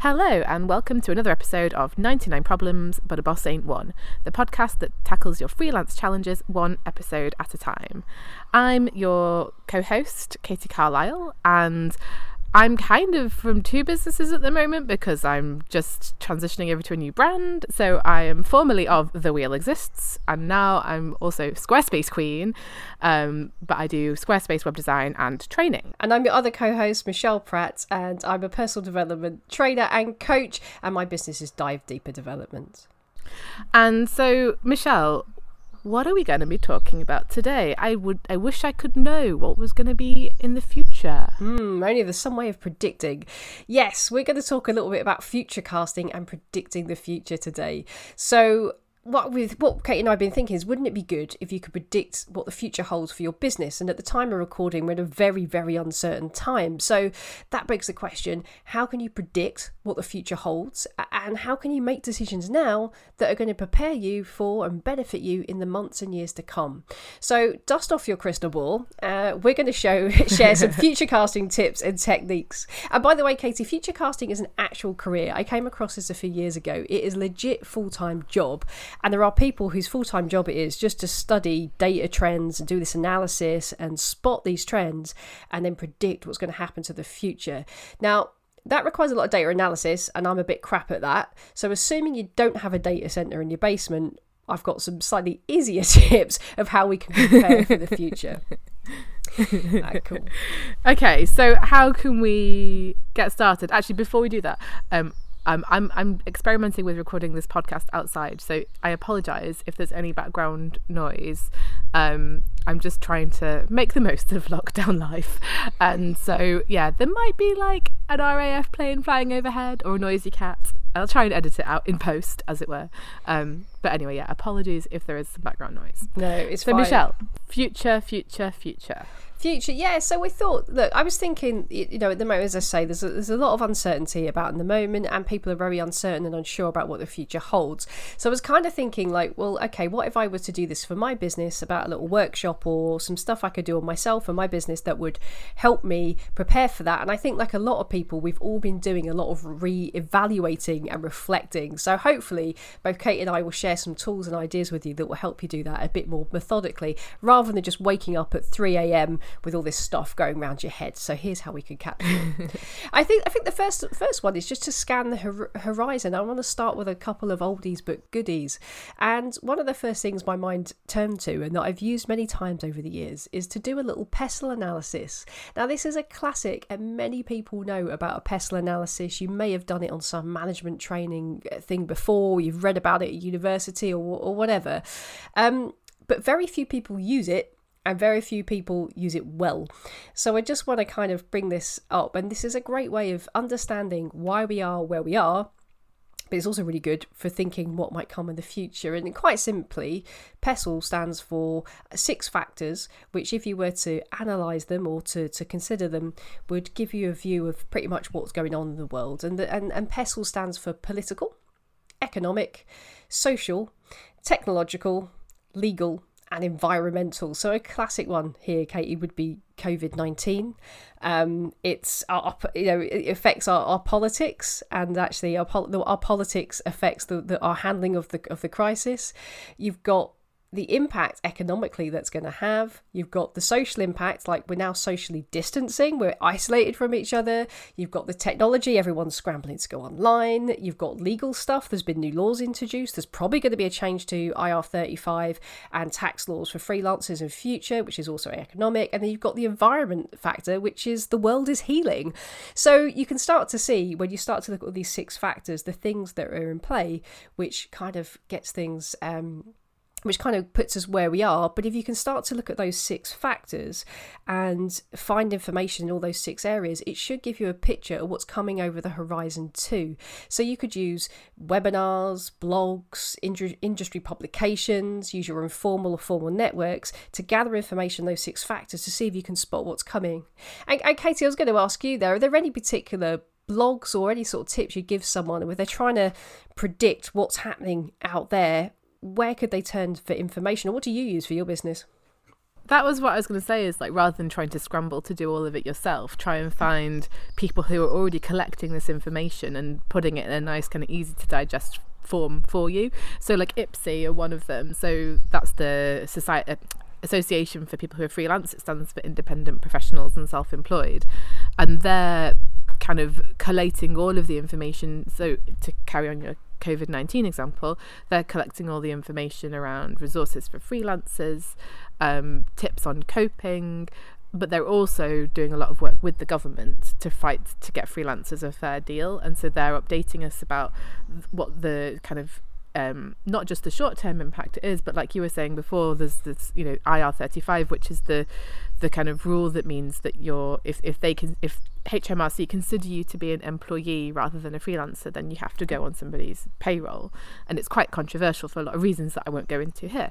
Hello, and welcome to another episode of 99 Problems, but a Boss Ain't One, the podcast that tackles your freelance challenges one episode at a time. I'm your co host, Katie Carlisle, and I'm kind of from two businesses at the moment because I'm just transitioning over to a new brand. So I am formerly of The Wheel Exists, and now I'm also Squarespace Queen. Um, but I do Squarespace web design and training. And I'm your other co host, Michelle Pratt, and I'm a personal development trainer and coach, and my business is Dive Deeper Development. And so, Michelle, what are we going to be talking about today? I would, I wish I could know what was going to be in the future. Hmm, only there's some way of predicting. Yes, we're going to talk a little bit about future casting and predicting the future today. So, what with what Kate and I have been thinking is, wouldn't it be good if you could predict what the future holds for your business? And at the time of recording, we're in a very, very uncertain time. So that begs the question: How can you predict what the future holds, and how can you make decisions now that are going to prepare you for and benefit you in the months and years to come? So dust off your crystal ball. Uh, we're going to show share some future casting tips and techniques. And by the way, Katie, future casting is an actual career. I came across this a few years ago. It is legit full time job and there are people whose full time job it is just to study data trends and do this analysis and spot these trends and then predict what's going to happen to the future. Now, that requires a lot of data analysis, and I'm a bit crap at that. So, assuming you don't have a data center in your basement, I've got some slightly easier tips of how we can prepare for the future. ah, cool. Okay, so how can we get started? Actually, before we do that, um, um, I'm I'm experimenting with recording this podcast outside, so I apologise if there's any background noise. Um, I'm just trying to make the most of lockdown life, and so yeah, there might be like an RAF plane flying overhead or a noisy cat. I'll try and edit it out in post, as it were. Um, but anyway, yeah, apologies if there is some background noise. No, it's so fine. Michelle, future, future, future. Future, yeah. So we thought, look, I was thinking, you know, at the moment, as I say, there's a, there's a lot of uncertainty about in the moment, and people are very uncertain and unsure about what the future holds. So I was kind of thinking, like, well, okay, what if I was to do this for my business about a little workshop or some stuff I could do on myself and my business that would help me prepare for that? And I think, like a lot of people, we've all been doing a lot of re-evaluating and reflecting. So hopefully, both Kate and I will share some tools and ideas with you that will help you do that a bit more methodically, rather than just waking up at 3 a.m with all this stuff going around your head. So here's how we could capture it. I think I think the first first one is just to scan the hor- horizon. I want to start with a couple of oldies but goodies. And one of the first things my mind turned to, and that I've used many times over the years, is to do a little pestle analysis. Now this is a classic, and many people know about a pestle analysis. You may have done it on some management training uh, thing before. You've read about it at university or or whatever. Um, but very few people use it and very few people use it well. So I just want to kind of bring this up, and this is a great way of understanding why we are where we are. But it's also really good for thinking what might come in the future. And quite simply, PESTLE stands for six factors, which, if you were to analyse them or to, to consider them, would give you a view of pretty much what's going on in the world. And, the, and, and PESTLE stands for political, economic, social, technological, legal, and environmental. So a classic one here, Katie, would be COVID nineteen. Um, it's our, you know it affects our, our politics, and actually our our politics affects the, the our handling of the of the crisis. You've got the impact economically that's going to have. You've got the social impact, like we're now socially distancing, we're isolated from each other. You've got the technology, everyone's scrambling to go online. You've got legal stuff, there's been new laws introduced. There's probably going to be a change to IR 35 and tax laws for freelancers in future, which is also economic. And then you've got the environment factor, which is the world is healing. So you can start to see when you start to look at these six factors, the things that are in play, which kind of gets things. Um, which kind of puts us where we are. But if you can start to look at those six factors and find information in all those six areas, it should give you a picture of what's coming over the horizon too. So you could use webinars, blogs, industry publications, use your informal or formal networks to gather information those six factors to see if you can spot what's coming. And, and Katie, I was going to ask you there, are there any particular blogs or any sort of tips you give someone where they're trying to predict what's happening out there where could they turn for information or what do you use for your business? that was what I was going to say is like rather than trying to scramble to do all of it yourself, try and find people who are already collecting this information and putting it in a nice kind of easy to digest form for you. So like IPSE are one of them. So that's the society uh, association for people who are freelance. It stands for independent professionals and self-employed, and they're kind of collating all of the information. So to carry on your COVID 19 example, they're collecting all the information around resources for freelancers, um, tips on coping, but they're also doing a lot of work with the government to fight to get freelancers a fair deal. And so they're updating us about what the kind of um, not just the short term impact is, but like you were saying before, there's this, you know, IR thirty five, which is the the kind of rule that means that you're if, if they can if HMRC consider you to be an employee rather than a freelancer, then you have to go on somebody's payroll. And it's quite controversial for a lot of reasons that I won't go into here.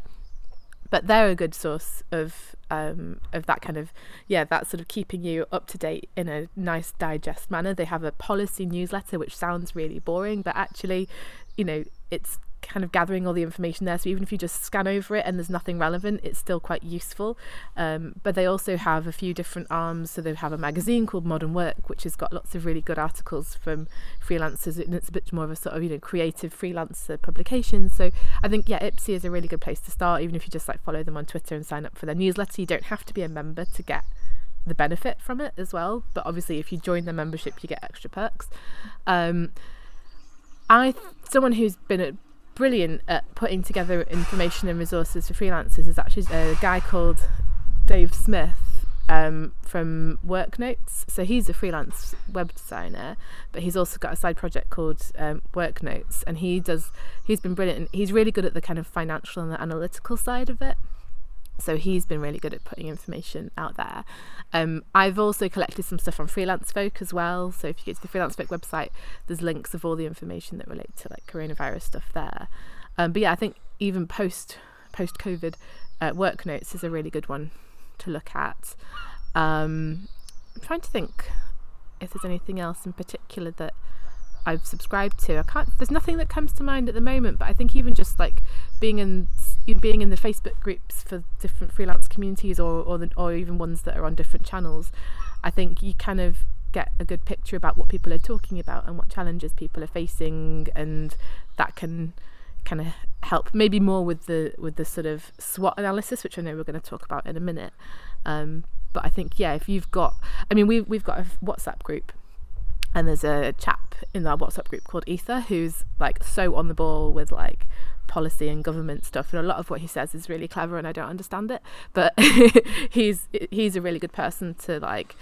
But they're a good source of um, of that kind of yeah that sort of keeping you up to date in a nice digest manner. They have a policy newsletter which sounds really boring, but actually, you know, it's kind of gathering all the information there. So even if you just scan over it and there's nothing relevant, it's still quite useful. Um, but they also have a few different arms. So they have a magazine called Modern Work, which has got lots of really good articles from freelancers, and it's a bit more of a sort of you know creative freelancer publication. So I think yeah, IPSE is a really good place to start. Even if you just like follow them on Twitter and sign up for their newsletter, you don't have to be a member to get the benefit from it as well. But obviously, if you join the membership, you get extra perks. Um, I, someone who's been at brilliant at putting together information and resources for freelancers is actually a guy called Dave Smith um, from WorkNotes. So he's a freelance web designer, but he's also got a side project called um, WorkNotes, and he does. He's been brilliant. He's really good at the kind of financial and the analytical side of it. So he's been really good at putting information out there. Um, I've also collected some stuff on Freelance Folk as well. So if you get to the Freelance Folk website, there's links of all the information that relate to like coronavirus stuff there. Um, but yeah, I think even post post COVID, uh, WorkNotes is a really good one to look at. Um, I'm trying to think if there's anything else in particular that I've subscribed to. I can't. There's nothing that comes to mind at the moment. But I think even just like being in being in the Facebook groups for different freelance communities or or, the, or even ones that are on different channels, I think you kind of get a good picture about what people are talking about and what challenges people are facing, and that can kind of help maybe more with the with the sort of SWOT analysis, which I know we're going to talk about in a minute. Um, but I think yeah, if you've got, I mean, we've we've got a WhatsApp group and there's a chap in our WhatsApp group called Ether who's like so on the ball with like policy and government stuff and a lot of what he says is really clever and I don't understand it but he's he's a really good person to like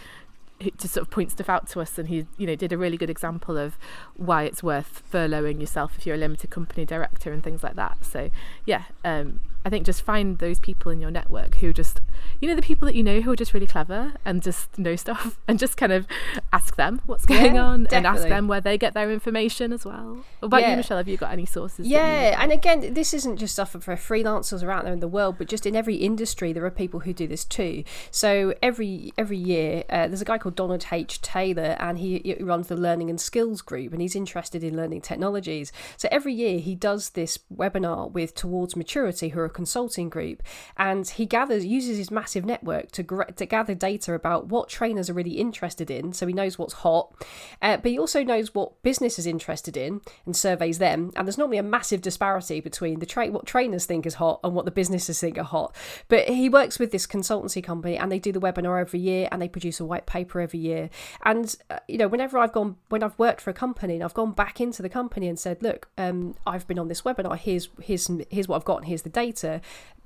to sort of point stuff out to us and he you know did a really good example of why it's worth furloughing yourself if you're a limited company director and things like that. So yeah um, I think just find those people in your network who just, you know, the people that you know who are just really clever and just know stuff and just kind of ask them what's going yeah, on definitely. and ask them where they get their information as well. What about yeah. you, Michelle? Have you got any sources? Yeah, and again, this isn't just stuff for freelancers around there in the world, but just in every industry, there are people who do this too. So every every year, uh, there's a guy called Donald H. Taylor, and he, he runs the Learning and Skills Group, and he's interested in learning technologies. So every year, he does this webinar with Towards Maturity, who are consulting group, and he gathers uses his massive network to to gather data about what trainers are really interested in. So he knows what's hot, uh, but he also knows what business is interested in and surveys them. And there's normally a massive disparity between the tra- what trainers think is hot and what the businesses think are hot. But he works with this consultancy company, and they do the webinar every year, and they produce a white paper every year. And uh, you know, whenever I've gone when I've worked for a company and I've gone back into the company and said, look, um, I've been on this webinar. Here's here's here's what I've got. And here's the data to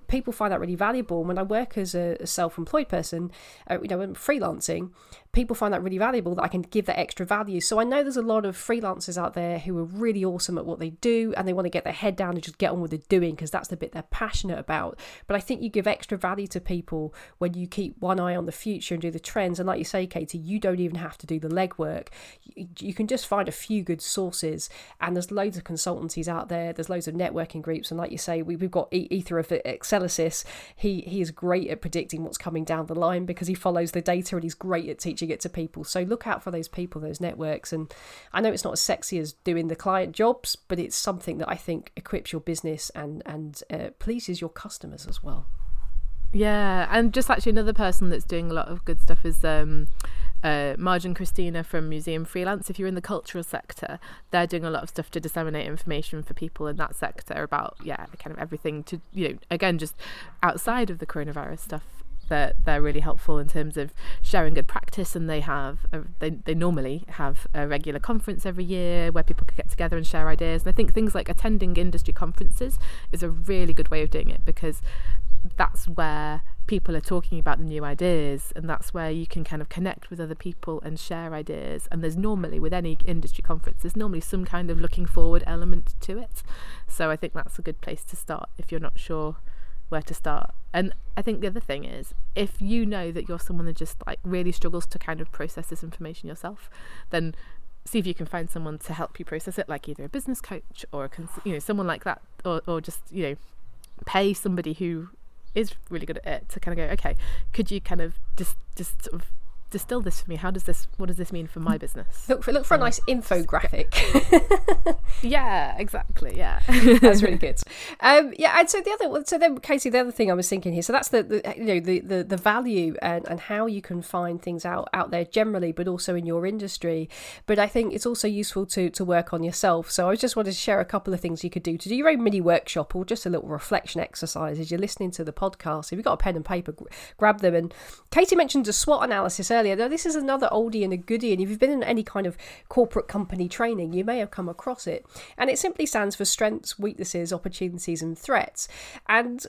people find that really valuable. When I work as a, self-employed person, uh, you know, when freelancing, people find that really valuable that I can give that extra value. So I know there's a lot of freelancers out there who are really awesome at what they do and they want to get their head down and just get on with the doing because that's the bit they're passionate about. But I think you give extra value to people when you keep one eye on the future and do the trends. And like you say, Katie, you don't even have to do the legwork. You, you can just find a few good sources and there's loads of consultancies out there. There's loads of networking groups. And like you say, we, we've got Ether of He, he is great at predicting what's coming down the line because he follows the data and he's great at teaching it to people. So look out for those people, those networks. And I know it's not as sexy as doing the client jobs, but it's something that I think equips your business and and uh, pleases your customers as well. Yeah, and just actually another person that's doing a lot of good stuff is um, uh, Marge and Christina from Museum Freelance. If you're in the cultural sector, they're doing a lot of stuff to disseminate information for people in that sector about yeah, kind of everything to you know again just outside of the coronavirus stuff they're they're really helpful in terms of sharing good practice and they have a, they, they normally have a regular conference every year where people can get together and share ideas and I think things like attending industry conferences is a really good way of doing it because that's where people are talking about the new ideas and that's where you can kind of connect with other people and share ideas and there's normally with any industry conference there's normally some kind of looking forward element to it so i think that's a good place to start if you're not sure where to start. And I think the other thing is if you know that you're someone that just like really struggles to kind of process this information yourself, then see if you can find someone to help you process it, like either a business coach or a cons- you know someone like that, or or just you know pay somebody who is really good at it to kind of go, okay, could you kind of just just sort of distill this for me. How does this? What does this mean for my business? Look for look for a nice infographic. yeah, exactly. Yeah, that's really good. Um, yeah, and so the other, so then Katie, the other thing I was thinking here. So that's the, the you know the, the the value and and how you can find things out out there generally, but also in your industry. But I think it's also useful to to work on yourself. So I just wanted to share a couple of things you could do to do your own mini workshop or just a little reflection exercise as you're listening to the podcast. If you've got a pen and paper, grab them. And Katie mentioned a SWOT analysis earlier. Now, this is another oldie and a goodie, and if you've been in any kind of corporate company training, you may have come across it. And it simply stands for strengths, weaknesses, opportunities, and threats. And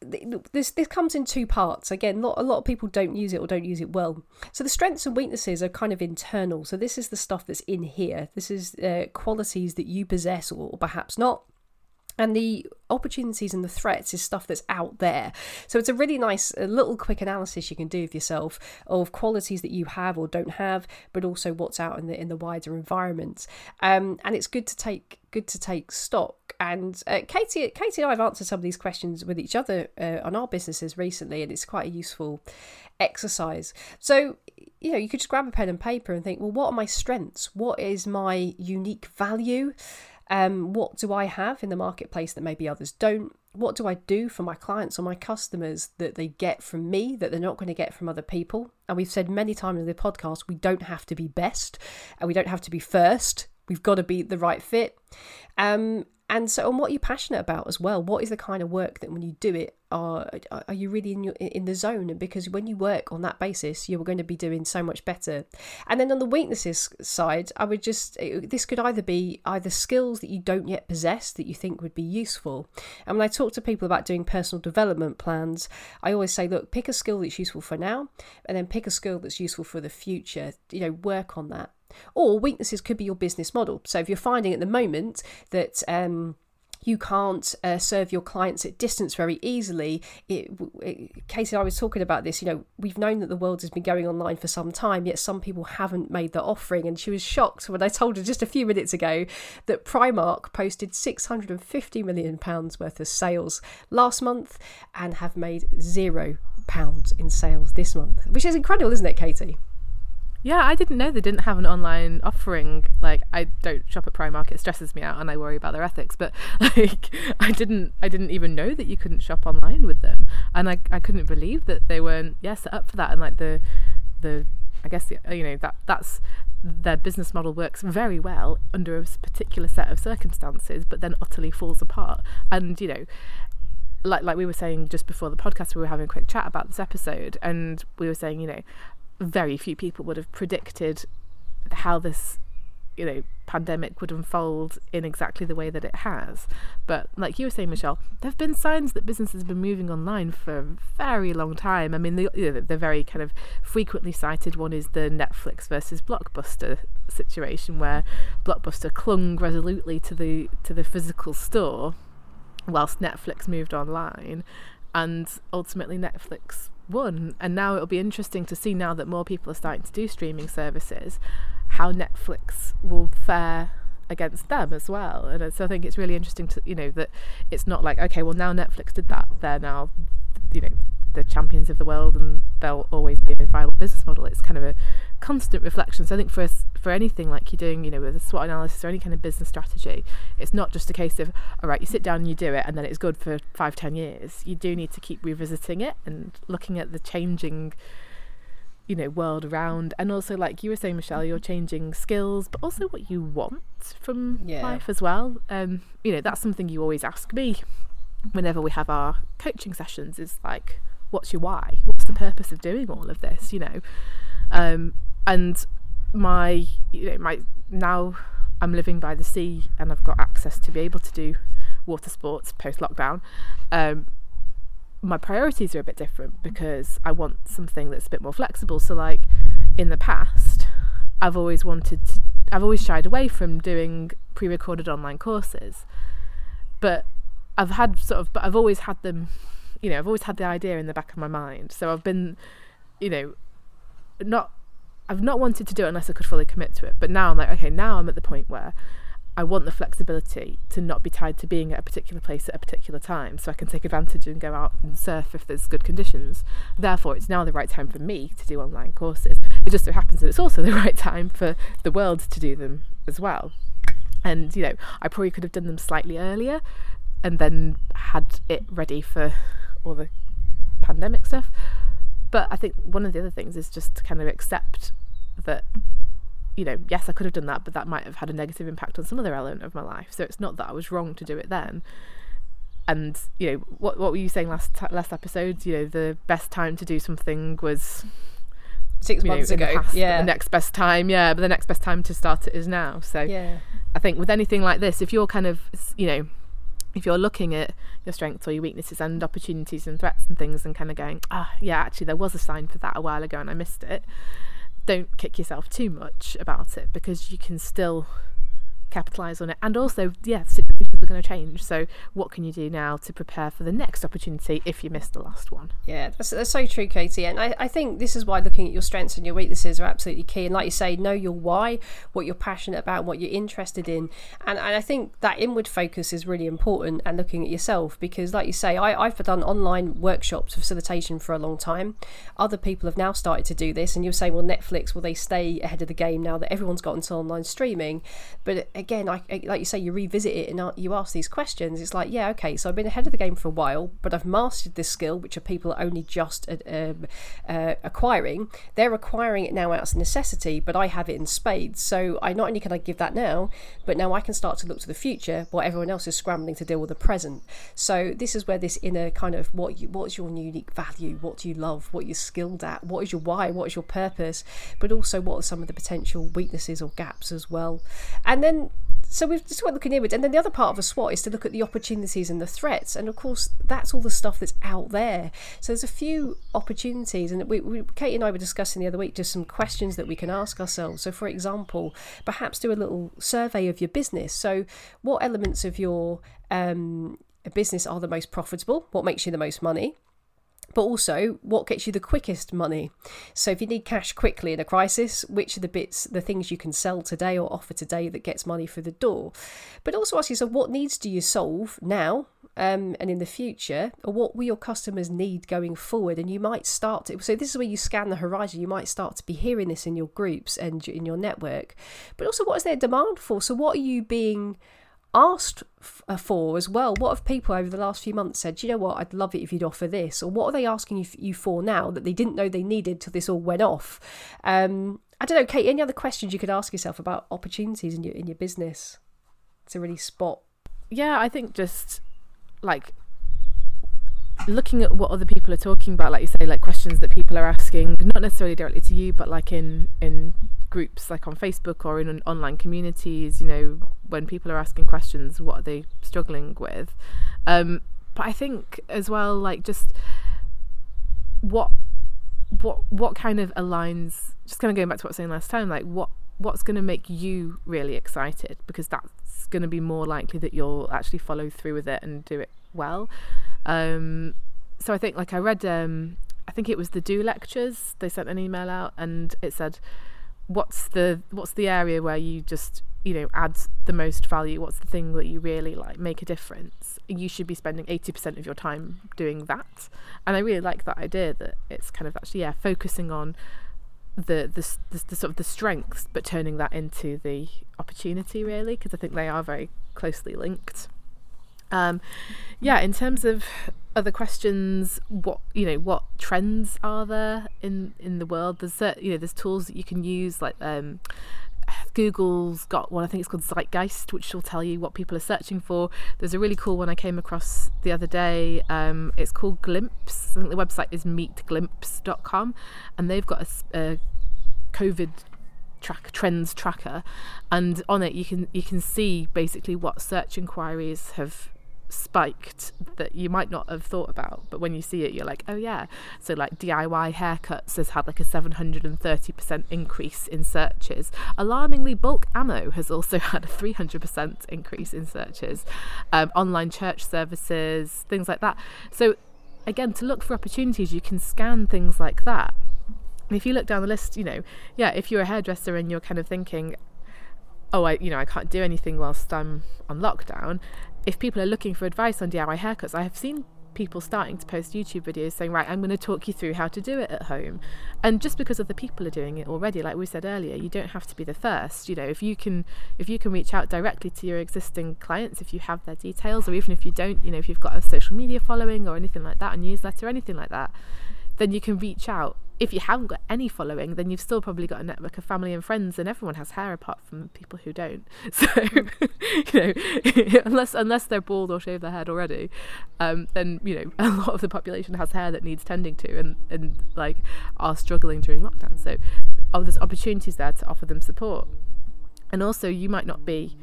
this this comes in two parts. Again, not a lot of people don't use it or don't use it well. So the strengths and weaknesses are kind of internal. So this is the stuff that's in here. This is uh, qualities that you possess or, or perhaps not and the opportunities and the threats is stuff that's out there. So it's a really nice a little quick analysis you can do of yourself of qualities that you have or don't have, but also what's out in the in the wider environment. Um, and it's good to take good to take stock. And uh, Katie, Katie and I have answered some of these questions with each other uh, on our businesses recently, and it's quite a useful exercise. So you know, you could just grab a pen and paper and think, well, what are my strengths? What is my unique value? Um, what do I have in the marketplace that maybe others don't? What do I do for my clients or my customers that they get from me that they're not going to get from other people? And we've said many times in the podcast, we don't have to be best and we don't have to be first. We've got to be the right fit. Um, and so, on what you're passionate about as well? What is the kind of work that when you do it, are are you really in your in the zone? Because when you work on that basis, you're going to be doing so much better. And then on the weaknesses side, I would just this could either be either skills that you don't yet possess that you think would be useful. And when I talk to people about doing personal development plans, I always say, look, pick a skill that's useful for now, and then pick a skill that's useful for the future. You know, work on that. Or weaknesses could be your business model. So if you're finding at the moment that um, you can't uh, serve your clients at distance very easily. It, it, Casey I was talking about this. You know, we've known that the world has been going online for some time, yet some people haven't made the offering. And she was shocked when I told her just a few minutes ago that Primark posted 650 million pounds worth of sales last month and have made zero pounds in sales this month, which is incredible, isn't it, Katie? Yeah, I didn't know they didn't have an online offering. Like, I don't shop at Primark; it stresses me out, and I worry about their ethics. But like, I didn't, I didn't even know that you couldn't shop online with them, and I, I couldn't believe that they weren't, yeah, set up for that. And like the, the, I guess the, you know that that's their business model works very well under a particular set of circumstances, but then utterly falls apart. And you know, like like we were saying just before the podcast, we were having a quick chat about this episode, and we were saying, you know, very few people would have predicted how this you know pandemic would unfold in exactly the way that it has. But like you were saying michelle there have been signs that businesses have been moving online for a very long time. I mean the, you know, the very kind of frequently cited one is the netflix versus blockbuster situation where blockbuster clung resolutely to the to the physical store whilst netflix moved online. And ultimately netflix won. And now it'll be interesting to see now that more people are starting to do streaming services, how Netflix will fare against them as well. And so I think it's really interesting to you know that it's not like okay, well now Netflix did that, they're now you know the champions of the world and they'll always be a viable business model. It's kind of a constant reflection. So I think for us, for anything like you're doing, you know, with a SWOT analysis or any kind of business strategy, it's not just a case of all right, you sit down and you do it, and then it's good for five, ten years. You do need to keep revisiting it and looking at the changing you know world around and also like you were saying michelle you're changing skills but also what you want from yeah. life as well um you know that's something you always ask me whenever we have our coaching sessions is like what's your why what's the purpose of doing all of this you know um and my you know my now i'm living by the sea and i've got access to be able to do water sports post lockdown um my priorities are a bit different because I want something that's a bit more flexible. So, like in the past, I've always wanted to, I've always shied away from doing pre recorded online courses. But I've had sort of, but I've always had them, you know, I've always had the idea in the back of my mind. So I've been, you know, not, I've not wanted to do it unless I could fully commit to it. But now I'm like, okay, now I'm at the point where I want the flexibility to not be tied to being at a particular place at a particular time so I can take advantage and go out and surf if there's good conditions. Therefore, it's now the right time for me to do online courses. It just so happens that it's also the right time for the world to do them as well. And, you know, I probably could have done them slightly earlier and then had it ready for all the pandemic stuff. But I think one of the other things is just to kind of accept that you know, yes, I could have done that, but that might have had a negative impact on some other element of my life. So it's not that I was wrong to do it then. And you know, what what were you saying last last episode? You know, the best time to do something was six months know, ago. Past, yeah, the next best time. Yeah, but the next best time to start it is now. So yeah, I think with anything like this, if you're kind of you know if you're looking at your strengths or your weaknesses and opportunities and threats and things and kind of going, ah, yeah, actually, there was a sign for that a while ago and I missed it, don't kick yourself too much about it because you can still capitalize on it. And also yeah situations are going to change. So what can you do now to prepare for the next opportunity if you missed the last one? Yeah that's, that's so true katie. And I, I think this is why looking at your strengths and your weaknesses are absolutely key. And like you say know your why what you're passionate about what you're interested in. And, and i think that inward focus is really important and looking at yourself because like you say I, i've done online workshops facilitation for a long time. Other people have now started to do this and you're saying well netflix will they stay ahead of the game now that everyone's into online streaming. But again, I, like you say, you revisit it and you ask these questions. It's like, yeah, okay, so I've been ahead of the game for a while, but I've mastered this skill, which are people only just uh, um, uh, acquiring. They're acquiring it now out of necessity, but I have it in spades. So I not only can I give that now, but now I can start to look to the future while everyone else is scrambling to deal with the present. So this is where this inner kind of what you, what's your unique value, what do you love, what you're skilled at, what is your why, what is your purpose, but also what are some of the potential weaknesses or gaps as well. And then so we've just got looking inward, and then the other part of a SWOT is to look at the opportunities and the threats, and of course that's all the stuff that's out there. So there's a few opportunities, and we, we, Kate and I were discussing the other week just some questions that we can ask ourselves. So, for example, perhaps do a little survey of your business. So, what elements of your um, business are the most profitable? What makes you the most money? But also what gets you the quickest money. So if you need cash quickly in a crisis, which are the bits, the things you can sell today or offer today that gets money through the door? But also ask yourself, what needs do you solve now um, and in the future, or what will your customers need going forward? And you might start to, so this is where you scan the horizon. You might start to be hearing this in your groups and in your network, but also what is their demand for? So what are you being asked uh, for as well. What have people over the last few months said? you know what? I'd love it if you'd offer this, or what are they asking you for now that they didn't know they needed till this all went off? Um, I don't know, Kate. Any other questions you could ask yourself about opportunities in your in your business to really spot? Yeah, I think just like looking at what other people are talking about, like you say, like questions that people are asking, not necessarily directly to you, but like in in groups like on Facebook or in online communities, you know, when people are asking questions, what are they struggling with? Um, but I think as well, like just what what what kind of aligns just kind of going back to what I was saying last time, like what what's going to make you really excited because that's going to be more likely that you'll actually follow through with it and do it well. Um, so I think like I read um, I think it was the do lectures. They sent an email out and it said what's the what's the area where you just you know adds the most value? What's the thing that you really like make a difference? You should be spending 80% of your time doing that. And i really like that idea that it's kind of actually yeah focusing on the the, the, the sort of the strengths but turning that into the opportunity really because i think they are very closely linked um yeah in terms of other questions what you know what trends are there in in the world there's you know there's tools that you can use like um Google's got one, I think it's called Zeitgeist, which will tell you what people are searching for. There's a really cool one I came across the other day. Um, it's called Glimpse. I think the website is meetglimpse.com, and they've got a, a COVID track trends tracker, and on it you can you can see basically what search inquiries have spiked that you might not have thought about but when you see it you're like oh yeah. So like DIY haircuts has had like a 730% increase in searches. Alarmingly bulk ammo has also had a 300% increase in searches. Um, online church services things like that. So again to look for opportunities you can scan things like that. If you look down the list you know yeah if you're a hairdresser and you're kind of thinking oh I you know I can't do anything whilst I'm on lockdown if people are looking for advice on DIY haircuts, I have seen people starting to post YouTube videos saying, right, I'm going to talk you through how to do it at home. And just because other people are doing it already, like we said earlier, you don't have to be the first. You know, if you can if you can reach out directly to your existing clients, if you have their details, or even if you don't, you know, if you've got a social media following or anything like that, a newsletter, anything like that, then you can reach out if you haven't got any following, then you've still probably got a network of family and friends, and everyone has hair apart from people who don't. So, you know, unless unless they're bald or shave their head already, um, then you know a lot of the population has hair that needs tending to, and and like are struggling during lockdown. So, oh, there's opportunities there to offer them support, and also you might not be,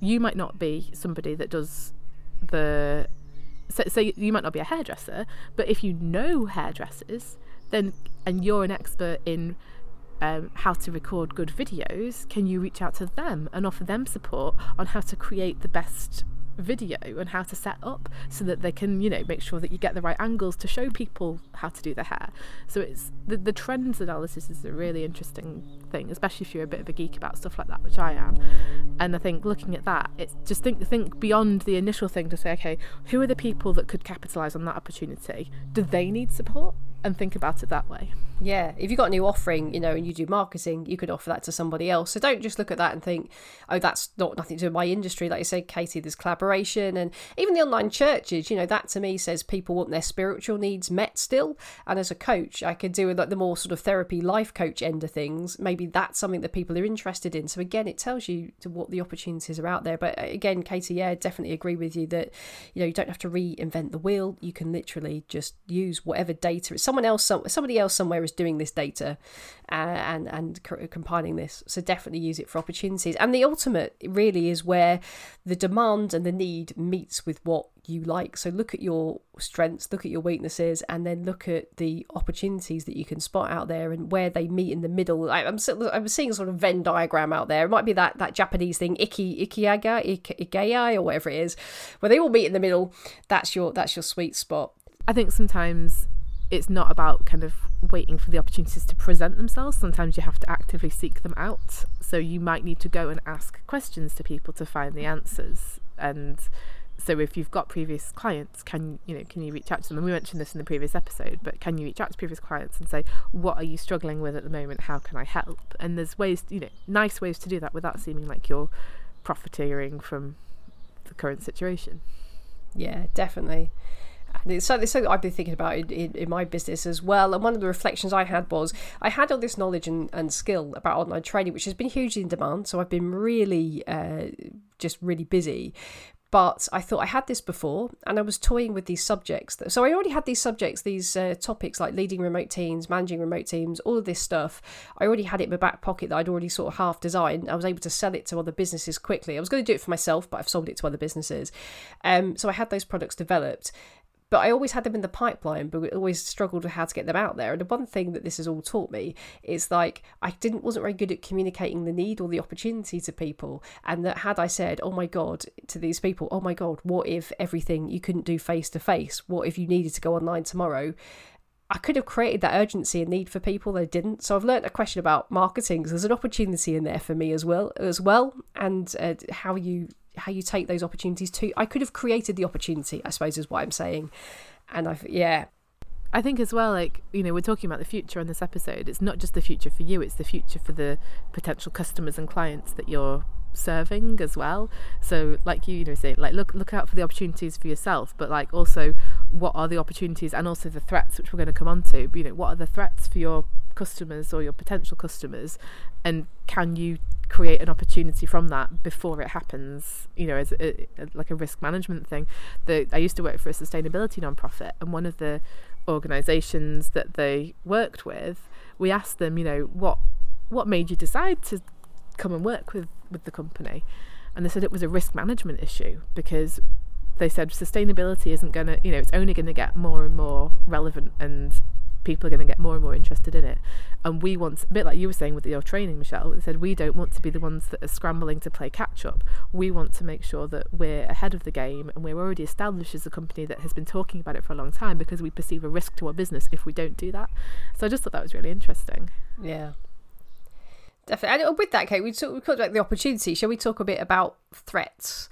you might not be somebody that does the so, so you might not be a hairdresser, but if you know hairdressers, then and you're an expert in um, how to record good videos, can you reach out to them and offer them support on how to create the best video and how to set up so that they can you know make sure that you get the right angles to show people how to do the hair? So it's the, the trends analysis is a really interesting thing especially if you're a bit of a geek about stuff like that which i am. And i think looking at that it's just think think beyond the initial thing to say okay who are the people that could capitalize on that opportunity? Do they need support and think about it that way. Yeah, if you've got a new offering, you know, and you do marketing, you could offer that to somebody else. So don't just look at that and think, oh, that's not nothing to do with my industry. Like you say, Katie, there's collaboration and even the online churches, you know, that to me says people want their spiritual needs met still. And as a coach, I could do with like the more sort of therapy life coach end of things. Maybe that's something that people are interested in. So again, it tells you to what the opportunities are out there. But uh, again, Katie, yeah, definitely agree with you that, you know, you don't have to reinvent the wheel. You can literally just use whatever data. Someone else, somebody else somewhere is doing this data uh, and and compiling this. So definitely use it for opportunities. And the ultimate really is where the demand and the need meets with what you like. So look at your strengths, look at your weaknesses, and then look at the opportunities that you can spot out there and where they meet in the middle. I, am I'm seeing a sort of Venn diagram out there. It might be that that Japanese thing, iki ikiaga, ikigai, or whatever it is, where they all meet in the middle. That's your that's your sweet spot. I think sometimes it's not about kind of waiting for the opportunities to present themselves. Sometimes you have to actively seek them out. So you might need to go and ask questions to people to find the answers. And so if you've got previous clients, can you know can you reach out to them? And we mentioned this in the previous episode, but can you reach out to previous clients and say, what are you struggling with at the moment? How can I help? And there's ways, you know, nice ways to do that without seeming like you're profiteering from the current situation. Yeah, definitely. It's something, something I've been thinking about in, in, in, my business as well. And one of the reflections I had was I had all this knowledge and, and skill about online training, which has been hugely in demand. So I've been really, uh, just really busy but I thought I had this before and I was toying with these subjects. So I already had these subjects, these uh, topics like leading remote teams, managing remote teams, all of this stuff. I already had it in my back pocket that I'd already sort of half designed. I was able to sell it to other businesses quickly. I was going to do it for myself, but I've sold it to other businesses. Um, so I had those products developed but I always had them in the pipeline, but we always struggled with how to get them out there. And the one thing that this has all taught me is like I didn't wasn't very good at communicating the need or the opportunity to people, and that had I said, "Oh my god," to these people, "Oh my god, what if everything you couldn't do face to face? What if you needed to go online tomorrow?" I could have created that urgency and need for people. They didn't. So I've learned a question about marketing. So there's an opportunity in there for me as well, as well, and uh, how you how you take those opportunities too. I could have created the opportunity. I suppose is what I'm saying. And I've yeah. I think as well, like, you know, we're talking about the future on this episode. It's not just the future for you, it's the future for the potential customers and clients that you're serving as well. So like you, you know, say like look look out for the opportunities for yourself, but like also what are the opportunities and also the threats which we're going to come on to. You know, what are the threats for your customers or your potential customers and can you create an opportunity from that before it happens you know as a, like a risk management thing. The, i used to work for a sustainability nonprofit and one of the organizations that they worked with we asked them you know what what made you decide to come and work with with the company? And they said it was a risk management issue because they said sustainability isn't going to you know it's only going to get more and more relevant and people are going to get more and more interested in it and we want a bit like you were saying with your training michelle they said we don't want to be the ones that are scrambling to play catch up we want to make sure that we're ahead of the game and we're already established as a company that has been talking about it for a long time because we perceive a risk to our business if we don't do that so i just thought that was really interesting yeah Definitely. And uh, with that, Kate, we we talked about the opportunity. Shall we talk a bit about threats?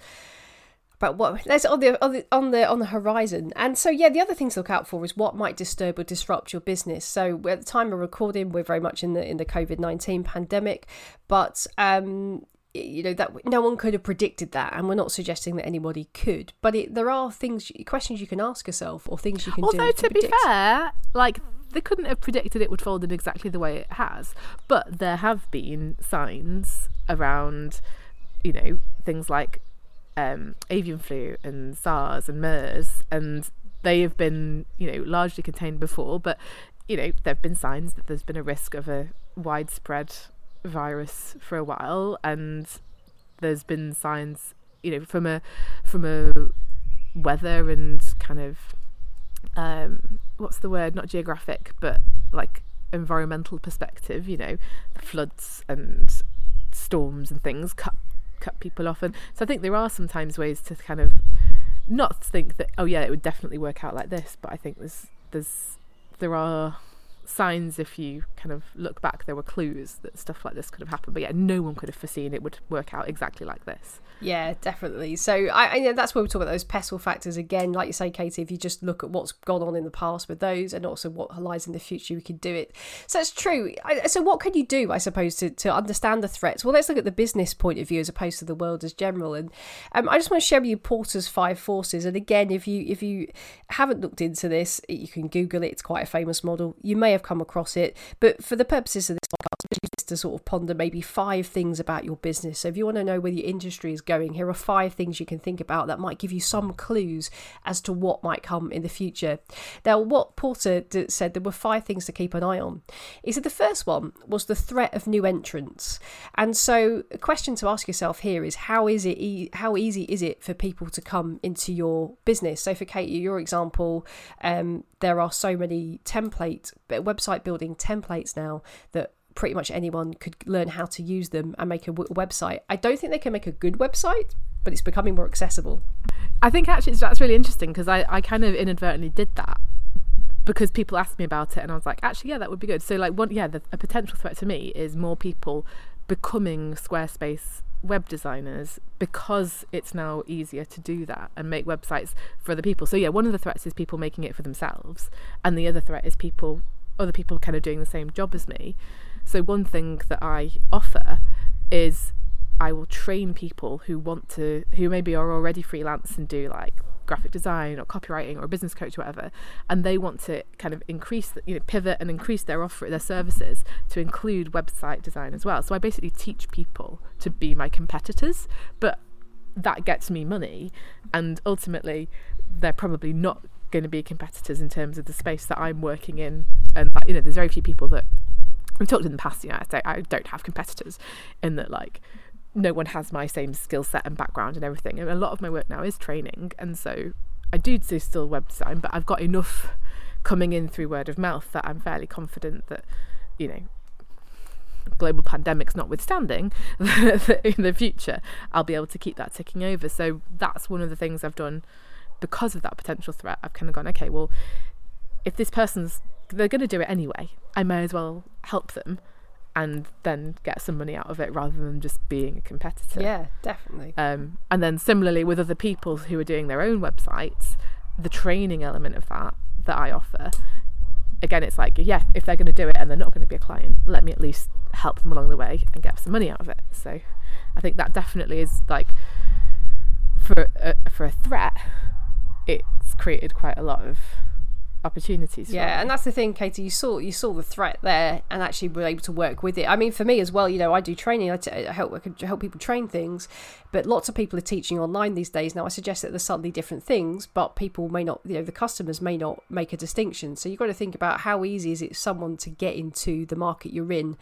About what that's on the on the on the on the horizon. And so yeah, the other thing to look out for is what might disturb or disrupt your business. So at the time of recording, we're very much in the in the COVID nineteen pandemic, but um, you know that no one could have predicted that and we're not suggesting that anybody could but it, there are things questions you can ask yourself or things you can although do to, to be fair like they couldn't have predicted it would fold in exactly the way it has. But there have been signs around, you know, things like um, avian flu and SARS and MERS, and they have been, you know, largely contained before. But you know, there have been signs that there's been a risk of a widespread virus for a while, and there's been signs, you know, from a from a weather and kind of um, what's the word? Not geographic, but like environmental perspective. You know, floods and storms and things cut cut people off, and so I think there are sometimes ways to kind of not think that oh yeah it would definitely work out like this, but I think there's there's there are signs if you kind of look back there were clues that stuff like this could have happened. But yeah no one could have foreseen it would work out exactly like this yeah, definitely. So I, I that's where we talk about those pestle factors again. Like you say, Katie, if you just look at what's gone on in the past with those, and also what lies in the future, we could do it. So it's true. I, so what can you do, I suppose, to, to understand the threats? Well, let's look at the business point of view as opposed to the world as general. And um, I just want to share with you Porter's five forces. And again, if you if you haven't looked into this, you can Google it. It's quite a famous model. You may have come across it, but for the purposes of this podcast, to sort of ponder maybe five things about your business. So if you want to know where your industry is going going, here are five things you can think about that might give you some clues as to what might come in the future. Now, what Porter said, there were five things to keep an eye on. He said the first one was the threat of new entrants. And so, a question to ask yourself here is how is it e- how easy is it for people to come into your business? So, for Katie, your example, um, there are so many template website building templates now that pretty much anyone could learn how to use them and make a w- website. I don't think they can make a good website, but it's becoming more accessible. I think actually that's really interesting because I, I kind of inadvertently did that because people asked me about it and I was like, actually, yeah, that would be good. So, like, one, yeah, the, a potential threat to me is more people becoming Squarespace web designers because it's now easier to do that and make websites for other people. So, yeah, one of the threats is people making it for themselves, and the other threat is people, other people kind of doing the same job as me. So, one thing that I offer is I will train people who want to, who maybe are already freelance and do like graphic design or copywriting or a business coach or whatever, and they want to kind of increase, you know, pivot and increase their offer, their services to include website design as well. So I basically teach people to be my competitors, but that gets me money, and ultimately, they're probably not going to be competitors in terms of the space that I'm working in. And you know, there's very few people that we've talked in the past, you know, I, say I don't have competitors in that like no one has my same skill set and background and everything. And a lot of my work now is training, and so I do do still web design, but I've got enough coming in through word of mouth that I'm fairly confident that you know global pandemics notwithstanding in the future I'll be able to keep that ticking over. So that's one of the things I've done because of that potential threat. I've kind of gone okay, well if this person's they're going to do it anyway. I may as well help them and then get some money out of it rather than just being a competitor. Yeah, definitely. Um, and then similarly with other people who are doing their own websites, the training element of that that I offer, again, it's like, yeah, if they're going to do it and they're not going to be a client, let me at least help them along the way and get some money out of it. So I think that definitely is like for a, for a threat, it's created quite a lot of opportunities. Yeah, and that's the thing, Katie. You saw you saw the threat there, and actually were able to work with it. I mean, for me as well, you know, I do training. I, t- I help I could help people train things, but lots of people are teaching online these days. Now, I suggest that there's slightly different things, but people may not, you know, the customers may not make a distinction. So you've got to think about how easy is it someone to get into the market you're in,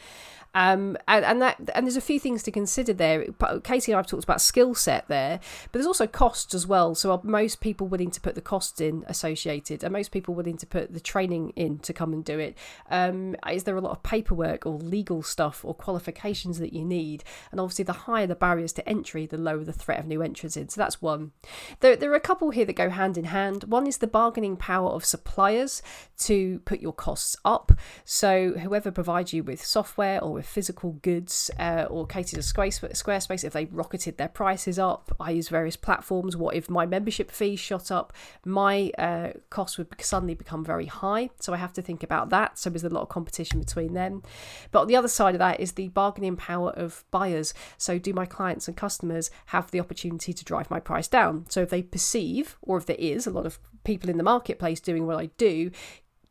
um, and, and that and there's a few things to consider there. Katie and I've talked about skill set there, but there's also costs as well. So are most people willing to put the costs in associated? Are most people willing to put the training in to come and do it? Um, is there a lot of paperwork or legal stuff or qualifications that you need? And obviously, the higher the barriers to entry, the lower the threat of new entrants in. So that's one. There, there are a couple here that go hand in hand. One is the bargaining power of suppliers to put your costs up. So whoever provides you with software or with physical goods uh, or catered to Squarespace, if they rocketed their prices up, I use various platforms. What if my membership fees shot up? My uh, costs would suddenly become very high. So I have to think about that. So there's a lot of competition between them. But on the other side of that is the bargaining power of buyers. So do my clients and customers have the opportunity to drive my price down? So if they perceive, or if there is a lot of people in the marketplace doing what I do,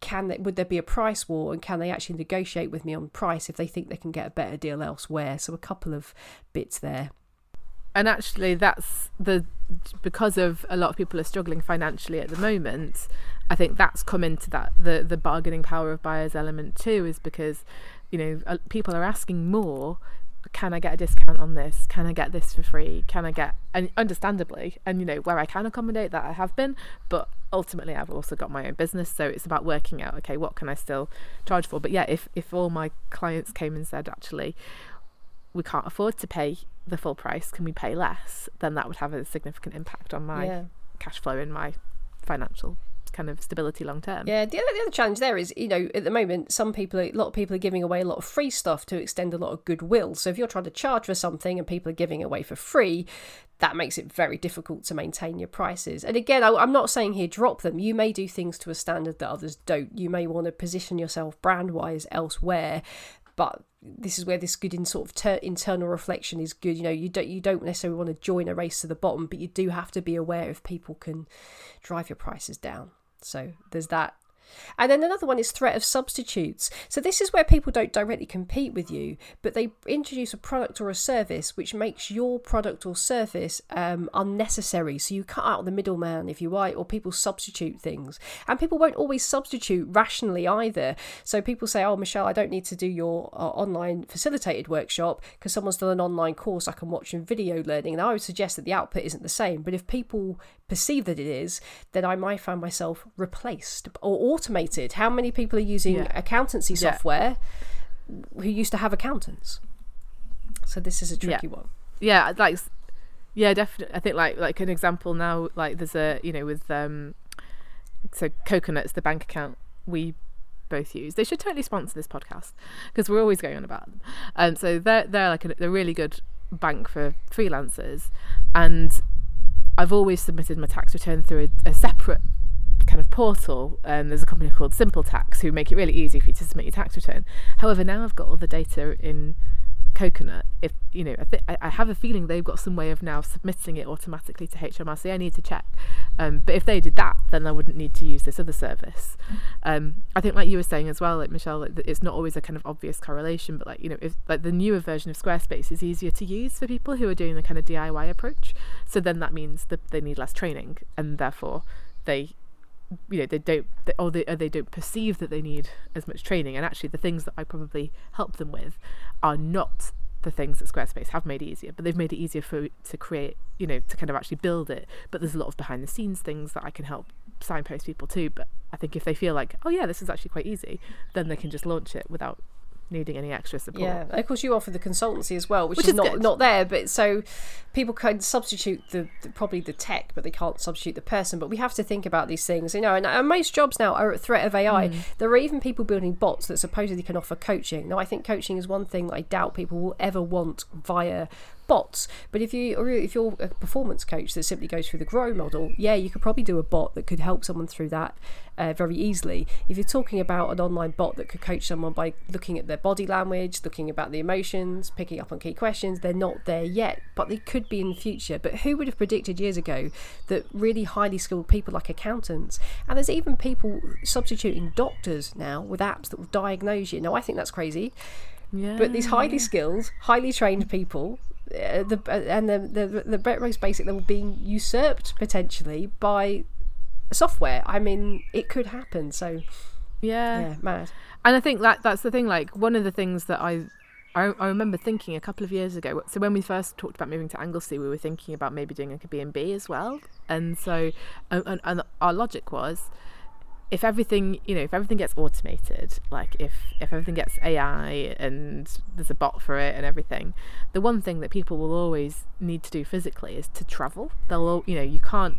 can they, would there be a price war and can they actually negotiate with me on price if they think they can get a better deal elsewhere? So a couple of bits there. And actually that's the because of a lot of people are struggling financially at the moment i think that's come into that the the bargaining power of buyers element too is because you know people are asking more can I get a discount on this? Can I get this for free? Can I get and understandably and you know where I can accommodate that I have been, but ultimately I've also got my own business, so it's about working out okay what can I still charge for. But yeah, if if all my clients came and said actually we can't afford to pay the full price, can we pay less? Then that would have a significant impact on my yeah. cash flow and my financial kind of stability long term. Yeah, the other, the other challenge there is, you know, at the moment, some people, a lot of people are giving away a lot of free stuff to extend a lot of goodwill. So if you're trying to charge for something and people are giving away for free, that makes it very difficult to maintain your prices. And again, I, am not saying here drop them. You may do things to a standard that others don't. You may want to position yourself brand wise elsewhere. But this is where this good in sort of ter- internal reflection is good. You know, you don't you don't necessarily want to join a race to the bottom, but you do have to be aware if people can drive your prices down. So there's that and then another one is threat of substitutes. So this is where people don't directly compete with you, but they introduce a product or a service which makes your product or service um, unnecessary. So you cut out the middleman, if you like, or people substitute things. And people won't always substitute rationally either. So people say, "Oh, Michelle, I don't need to do your uh, online facilitated workshop because someone's done an online course I can watch in video learning." And I would suggest that the output isn't the same. But if people perceive that it is, then I might find myself replaced or automated. How many people are using yeah. accountancy software yeah. who used to have accountants? So this is a tricky yeah. one. Yeah, like yeah, definitely. I think like like an example now, like there's a you know with um, so Coconut's, the bank account we both use. They should totally sponsor this podcast because we're always going on about them. And um, so they're they're like a, they're really good bank for freelancers, and I've always submitted my tax return through a, a separate kind of portal. Um, there's a company called Simple Tax who make it really easy for you to submit your tax return. However, now I've got all the data in Coconut. If you know, I, I have a feeling they've got some way of now submitting it automatically to HMRC. I need to check. Um, but if they did that, then I wouldn't need to use this other service. Um, I think, like you were saying as well, like Michelle, like, it's not always a kind of obvious correlation. But like you know, if like the newer version of Squarespace is easier to use for people who are doing the kind of DIY approach, so then that means that they need less training, and therefore they you know they don't they, or they or they don't perceive that they need as much training. And actually the things that I probably help them with are not the things that Squarespace have made easier but they've made it easier for to create you know to kind of actually build it. But there's a lot of behind the scenes things that I can help signpost people to. But I think if they feel like oh yeah this is actually quite easy then they can just launch it without needing any extra support. Yeah, of course you offer the consultancy as well, which, which is, is, not good. not there. But so people can substitute the, the, probably the tech, but they can't substitute the person. But we have to think about these things, you know. And, and most jobs now are at threat of AI. Mm. There are even people building bots that supposedly can offer coaching. Now, I think coaching is one thing that I doubt people will ever want via bots. But if you or if you're a performance coach that simply goes through the GROW model, yeah, you could probably do a bot that could help someone through that uh, very easily. If you're talking about an online bot that could coach someone by looking at their body language, looking about the emotions, picking up on key questions, they're not there yet, but they could be in the future. But who would have predicted years ago that really highly skilled people like accountants, and there's even people substituting doctors now with apps that will diagnose you. Now, I think that's crazy. Yeah, but these highly yeah. skilled, highly trained people uh, the uh, and the the the most basic level being usurped potentially by software. I mean, it could happen. So yeah, yeah, mad. And I think that that's the thing. Like one of the things that I. I, I remember thinking a couple of years ago. So when we first talked about moving to Anglesey, we were thinking about maybe doing like a B and B as well. And so, and, and our logic was, if everything you know if everything gets automated like if if everything gets ai and there's a bot for it and everything the one thing that people will always need to do physically is to travel. They'll you know you can't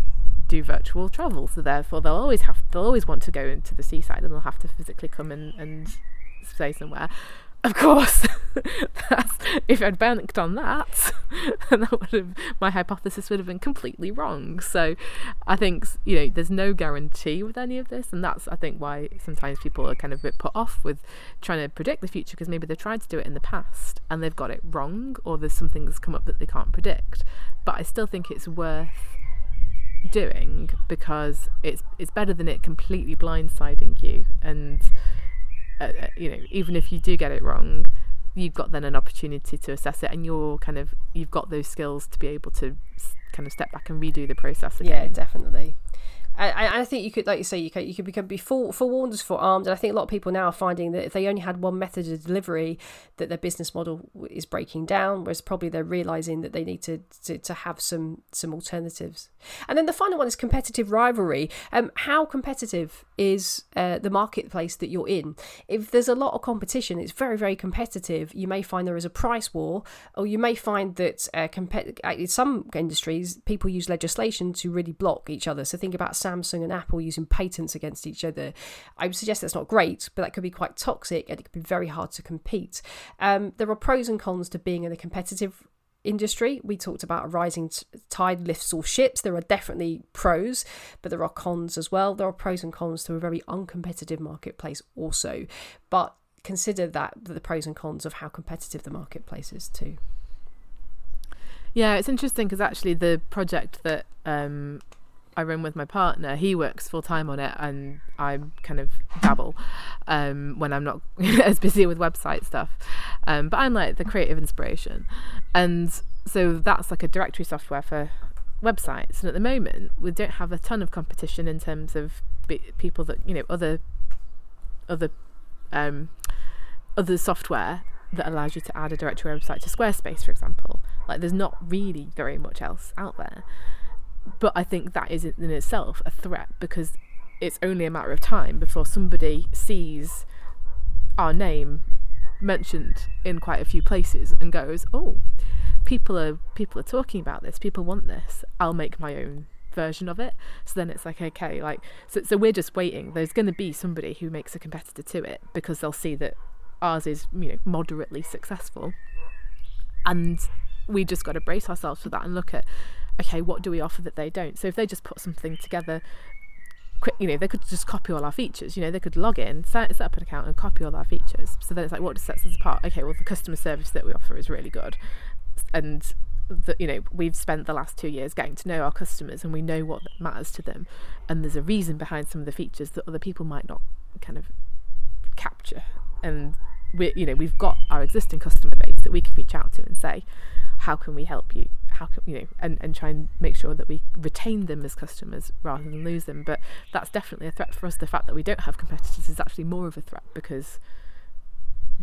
do virtual travel so therefore they'll always have they'll always want to go into the seaside and they'll have to physically come and, and stay somewhere of course, if I'd banked on that, then that would have my hypothesis would have been completely wrong. So, I think you know there's no guarantee with any of this, and that's I think why sometimes people are kind of a bit put off with trying to predict the future because maybe they've tried to do it in the past and they've got it wrong, or there's something that's come up that they can't predict. But I still think it's worth doing because it's it's better than it completely blindsiding you and uh, uh, you know, even if you do get it wrong, you've got then an opportunity to assess it, and you're kind of you've got those skills to be able to kind of step back and redo the process again. Yeah, definitely. I, I think you could, like you say, you could you could become be forewarned as forearmed, and I think a lot of people now are finding that if they only had one method of delivery, that their business model is breaking down. Whereas probably they're realizing that they need to to, to have some some alternatives. And then the final one is competitive rivalry. Um, how competitive is uh, the marketplace that you're in? If there's a lot of competition, it's very very competitive. You may find there is a price war, or you may find that uh, compet- uh, in some industries people use legislation to really block each other. So think about Samsung and Apple using patents against each other. I would suggest that's not great, but that could be quite toxic and it could be very hard to compete. Um, there are pros and cons to being in a competitive industry. We talked about a rising tide lifts all ships. There are definitely pros, but there are cons as well. There are pros and cons to a very uncompetitive marketplace also. But consider that the pros and cons of how competitive the marketplace is too. Yeah, it's interesting because actually the project that um, I run with my partner, he works full time on it, and I kind of dabble um, when I'm not as busy with website stuff. Um, but I'm like the creative inspiration, and so that's like a directory software for websites. And at the moment, we don't have a ton of competition in terms of people that you know other other um, other software that allows you to add a directory website to Squarespace, for example. Like, there's not really very much else out there but I think that is in itself a threat because it's only a matter of time before somebody sees our name mentioned in quite a few places and goes, "Oh, people are people are talking about this. People want this. I'll make my own version of it." So then it's like, okay, like so. So we're just waiting. There's going to be somebody who makes a competitor to it because they'll see that ours is you know moderately successful, and we just got to brace ourselves for that and look at okay, what do we offer that they don't? So if they just put something together quick, you know, they could just copy all our features. You know, they could log in, set, set up an account, and copy all our features. So then it's like, what sets us apart? Okay, well, the customer service that we offer is really good, and the, you know, we've spent the last two years getting to know our customers, and we know what matters to them, and there's a reason behind some of the features that other people might not kind of capture, and we, you know, we've got our existing customer base that we can reach out to and say, how can we help you? How can you know and, and try and make sure that we retain them as customers rather than lose them. But that's definitely a threat for us. The fact that we don't have competitors is actually more of a threat because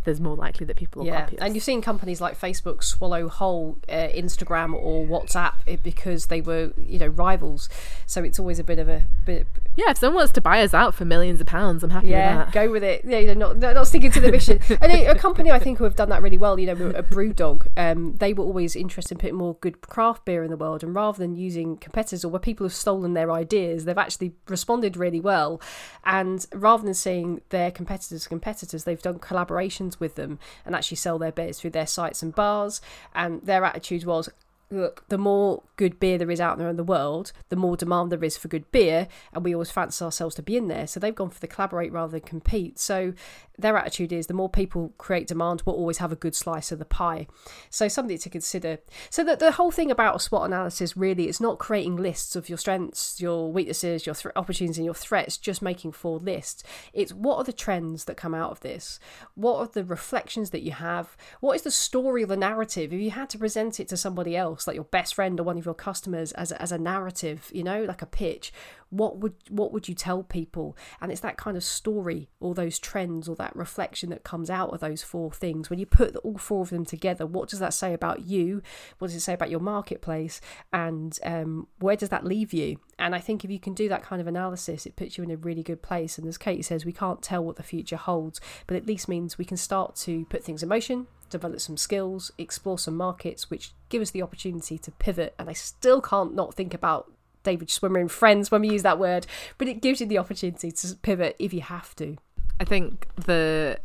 there's more likely that people will yeah. copy us. And you've seen companies like Facebook swallow whole uh, Instagram or WhatsApp because they were, you know, rivals. So it's always a bit of a bit Yeah, if someone wants to buy us out for millions of pounds, I'm happy yeah, with that. go with it. Yeah, you know, not, not sticking to the mission. and a, a company I think who have done that really well, you know, a BrewDog, um, they were always interested in putting more good craft beer in the world. And rather than using competitors or where people have stolen their ideas, they've actually responded really well. And rather than seeing their competitors competitors, they've done collaborations with them and actually sell their beers through their sites and bars. And their attitude was, look, the more good beer there is out there in the world, the more demand there is for good beer, and we always fancy ourselves to be in there. So they've gone for the collaborate rather than compete. So their attitude is the more people create demand, we'll always have a good slice of the pie. So something to consider. So that the whole thing about a SWOT analysis really is not creating lists of your strengths, your weaknesses, your th- opportunities, and your threats, just making four lists. It's what are the trends that come out of this? What are the reflections that you have? What is the story or the narrative? If you had to present it to somebody else, like your best friend or one of your customers, as a, as a narrative, you know, like a pitch, what would what would you tell people? And it's that kind of story or those trends or that reflection that comes out of those four things. When you put all four of them together what does that say about you? What does it say about your marketplace? And um, where does that leave you? And i think if you can do that kind of analysis it puts you in a really good place. And as Kate says we can't tell what the future holds but at least means we can start to put things in motion develop some skills, explore some markets, which give us the opportunity to pivot. And I still can't not think about David Schwimmer and Friends when we use that word, but it gives you the opportunity to pivot if you have to. I think the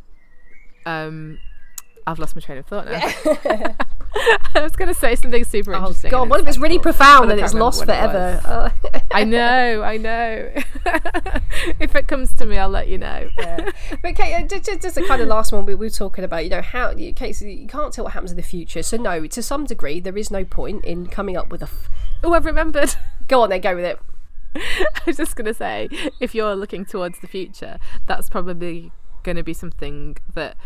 um I've lost my train of thought now. Yeah. I was going to say something super oh, interesting. God, what if it's really profound and it's lost forever? Oh. I know, I know. if it comes to me, I'll let you know. Yeah. But Kate, uh, just, just the kind of last one we, we were talking about, you know, how, Kate, so you can't tell what happens in the future. So, no, to some degree, there is no point in coming up with a. F- oh, I've remembered. Go on then, go with it. I was just going to say, if you're looking towards the future, that's probably going to be something that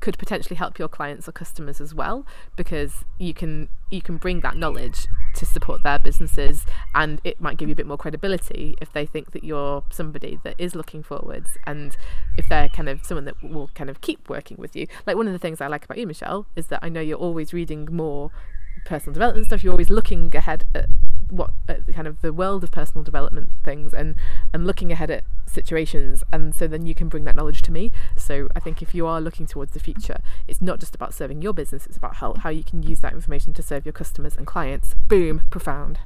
could potentially help your clients or customers as well because you can you can bring that knowledge to support their businesses and it might give you a bit more credibility if they think that you're somebody that is looking forwards and if they're kind of someone that will kind of keep working with you. Like one of the things I like about you Michelle is that I know you're always reading more personal development stuff you're always looking ahead at what uh, at kind of the world of personal development things and and looking ahead at situations and so then you can bring that knowledge to me. So i think if you are looking towards the future it's not just about serving your business it's about how, how you can use that information to serve your customers and clients. Boom profound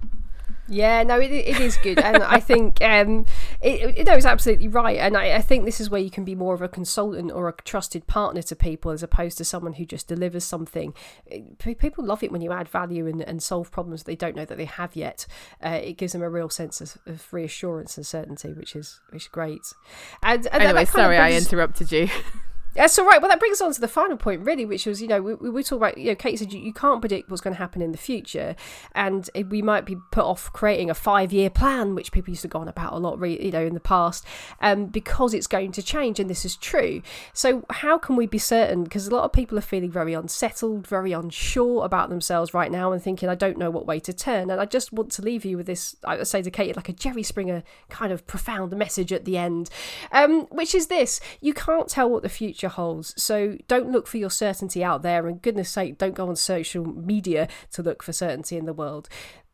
yeah, no, it, it is good, and I think um, it, it, no, it's absolutely right, and I, I, think this is where you can be more of a consultant or a trusted partner to people as opposed to someone who just delivers something. people love it when you add value and, and solve problems they don't know that they have yet. Uh, it gives them a real sense of, of, reassurance and certainty, which is which is great. And, and anyway, sorry, brings... I interrupted you. That's all right. Well, that brings us on to the final point, really, which was, you know, we, we talk about, you know, Kate said you, you can't predict what's going to happen in the future. And we might be put off creating a five year plan, which people used to go on about a lot, you know, in the past, um, because it's going to change. And this is true. So, how can we be certain? Because a lot of people are feeling very unsettled, very unsure about themselves right now and thinking, I don't know what way to turn. And I just want to leave you with this, I say to Kate, like a Jerry Springer kind of profound message at the end, um, which is this you can't tell what the future future holds. So don't look for your certainty out there, and goodness sake, don't go on social media to look for certainty in the world.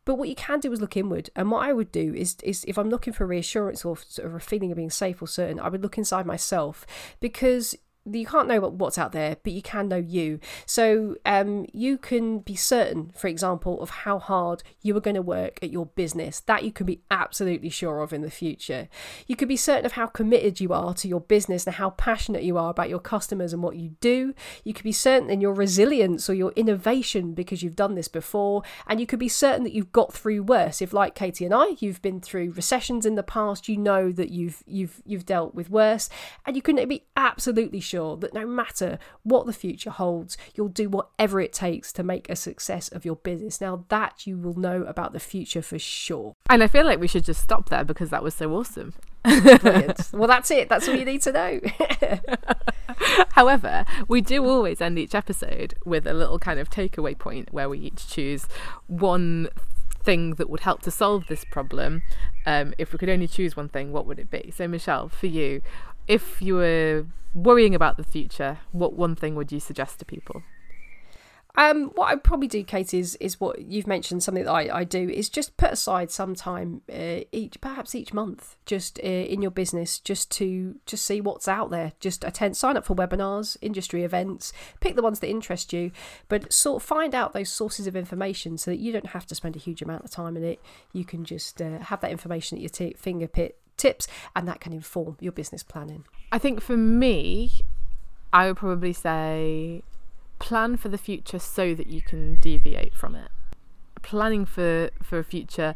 But what you can do is look inward. And what I would do is, is if I'm looking for reassurance or, or a feeling of being safe or certain, I would look inside myself because you can't know what's out there, but you can know you. So um, you can be certain, for example, of how hard you are going to work at your business. That you can be absolutely sure of in the future. You could be certain of how committed you are to your business and how passionate you are about your customers and what you do. You could be certain in your resilience or your innovation because you've done this before. And you could be certain that you've got through worse. If, like Katie and I, you've been through recessions in the past, you know that you've you've you've dealt with worse, and you can be absolutely sure sure that no matter what the future holds, you'll do whatever it takes to make a success of your business. Now, that you will know about the future for sure. And I feel like we should just stop there because that was so awesome. Brilliant. well, that's it. That's all you need to know. However, we do always end each episode with a little kind of takeaway point where we each choose one thing that would help to solve this problem. Um, if we could only choose one thing, what would it be? So, Michelle, for you, if you were worrying about the future, what one thing would you suggest to people? um, what I probably do, Kate, is is what you've mentioned. Something that I, I do is just put aside some time uh, each, perhaps each month, just uh, in your business, just to just see what's out there. Just attend, sign up for webinars, industry events, pick the ones that interest you, but sort find out those sources of information so that you don't have to spend a huge amount of time in it. You can just uh, have that information at your t- fingertip tips, and that can inform your business planning. I think for me, I would probably say plan for the future so that you can deviate from it. Planning for for a future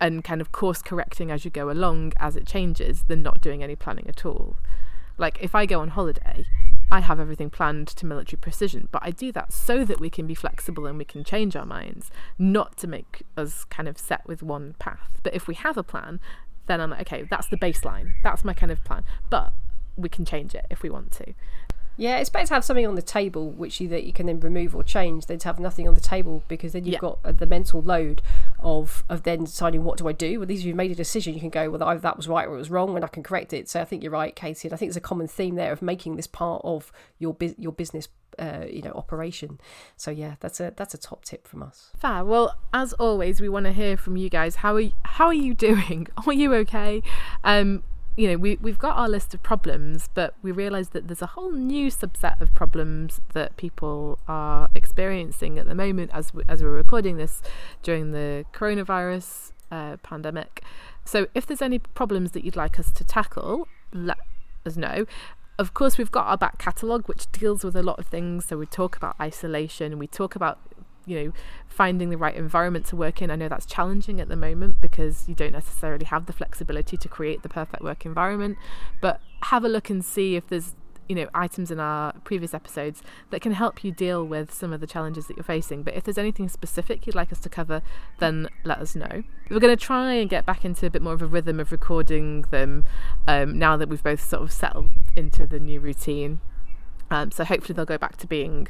and kind of course correcting as you go along as it changes than not doing any planning at all. Like if I go on holiday, I have everything planned to military precision, but I do that so that we can be flexible and we can change our minds, not to make us kind of set with one path. But if we have a plan, then I'm like, okay, that's the baseline. That's my kind of plan. But we can change it if we want to. Yeah, it's better to have something on the table which you that you can then remove or change than to have nothing on the table because then you've yeah. got uh, the mental load of of then deciding what do I do. Well, least you've made a decision. You can go well either that was right or it was wrong, and I can correct it. So I think you're right, Katie. And I think there's a common theme there of making this part of your your business uh, you know operation so yeah that's a that's a top tip from us fair well as always we want to hear from you guys how are you, how are you doing are you okay um you know, we, we've got our list of problems, but we realise that there's a whole new subset of problems that people are experiencing at the moment as, we, as we're recording this during the coronavirus uh, pandemic. So, if there's any problems that you'd like us to tackle, let us know. Of course, we've got our back catalogue, which deals with a lot of things. So, we talk about isolation, we talk about you know finding the right environment to work in i know that's challenging at the moment because you don't necessarily have the flexibility to create the perfect work environment. But have a look and see if there's you know items in our previous episodes that can help you deal with some of the challenges that you're facing. But if there's anything specific you'd like us to cover then let us know. We're going to try and get back into a bit more of a rhythm of recording them um, now that we've both sort of settled into the new routine. Um, so hopefully they'll go back to being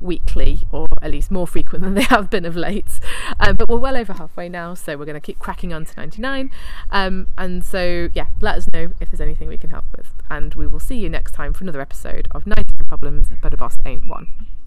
weekly or at least more frequent than they have been of late. Um, but we're well over halfway now, so we're going to keep cracking on to 99. Um, and so, yeah, let us know if there's anything we can help with. And we will see you next time for another episode of 90 Problems, but a Boss Ain't One.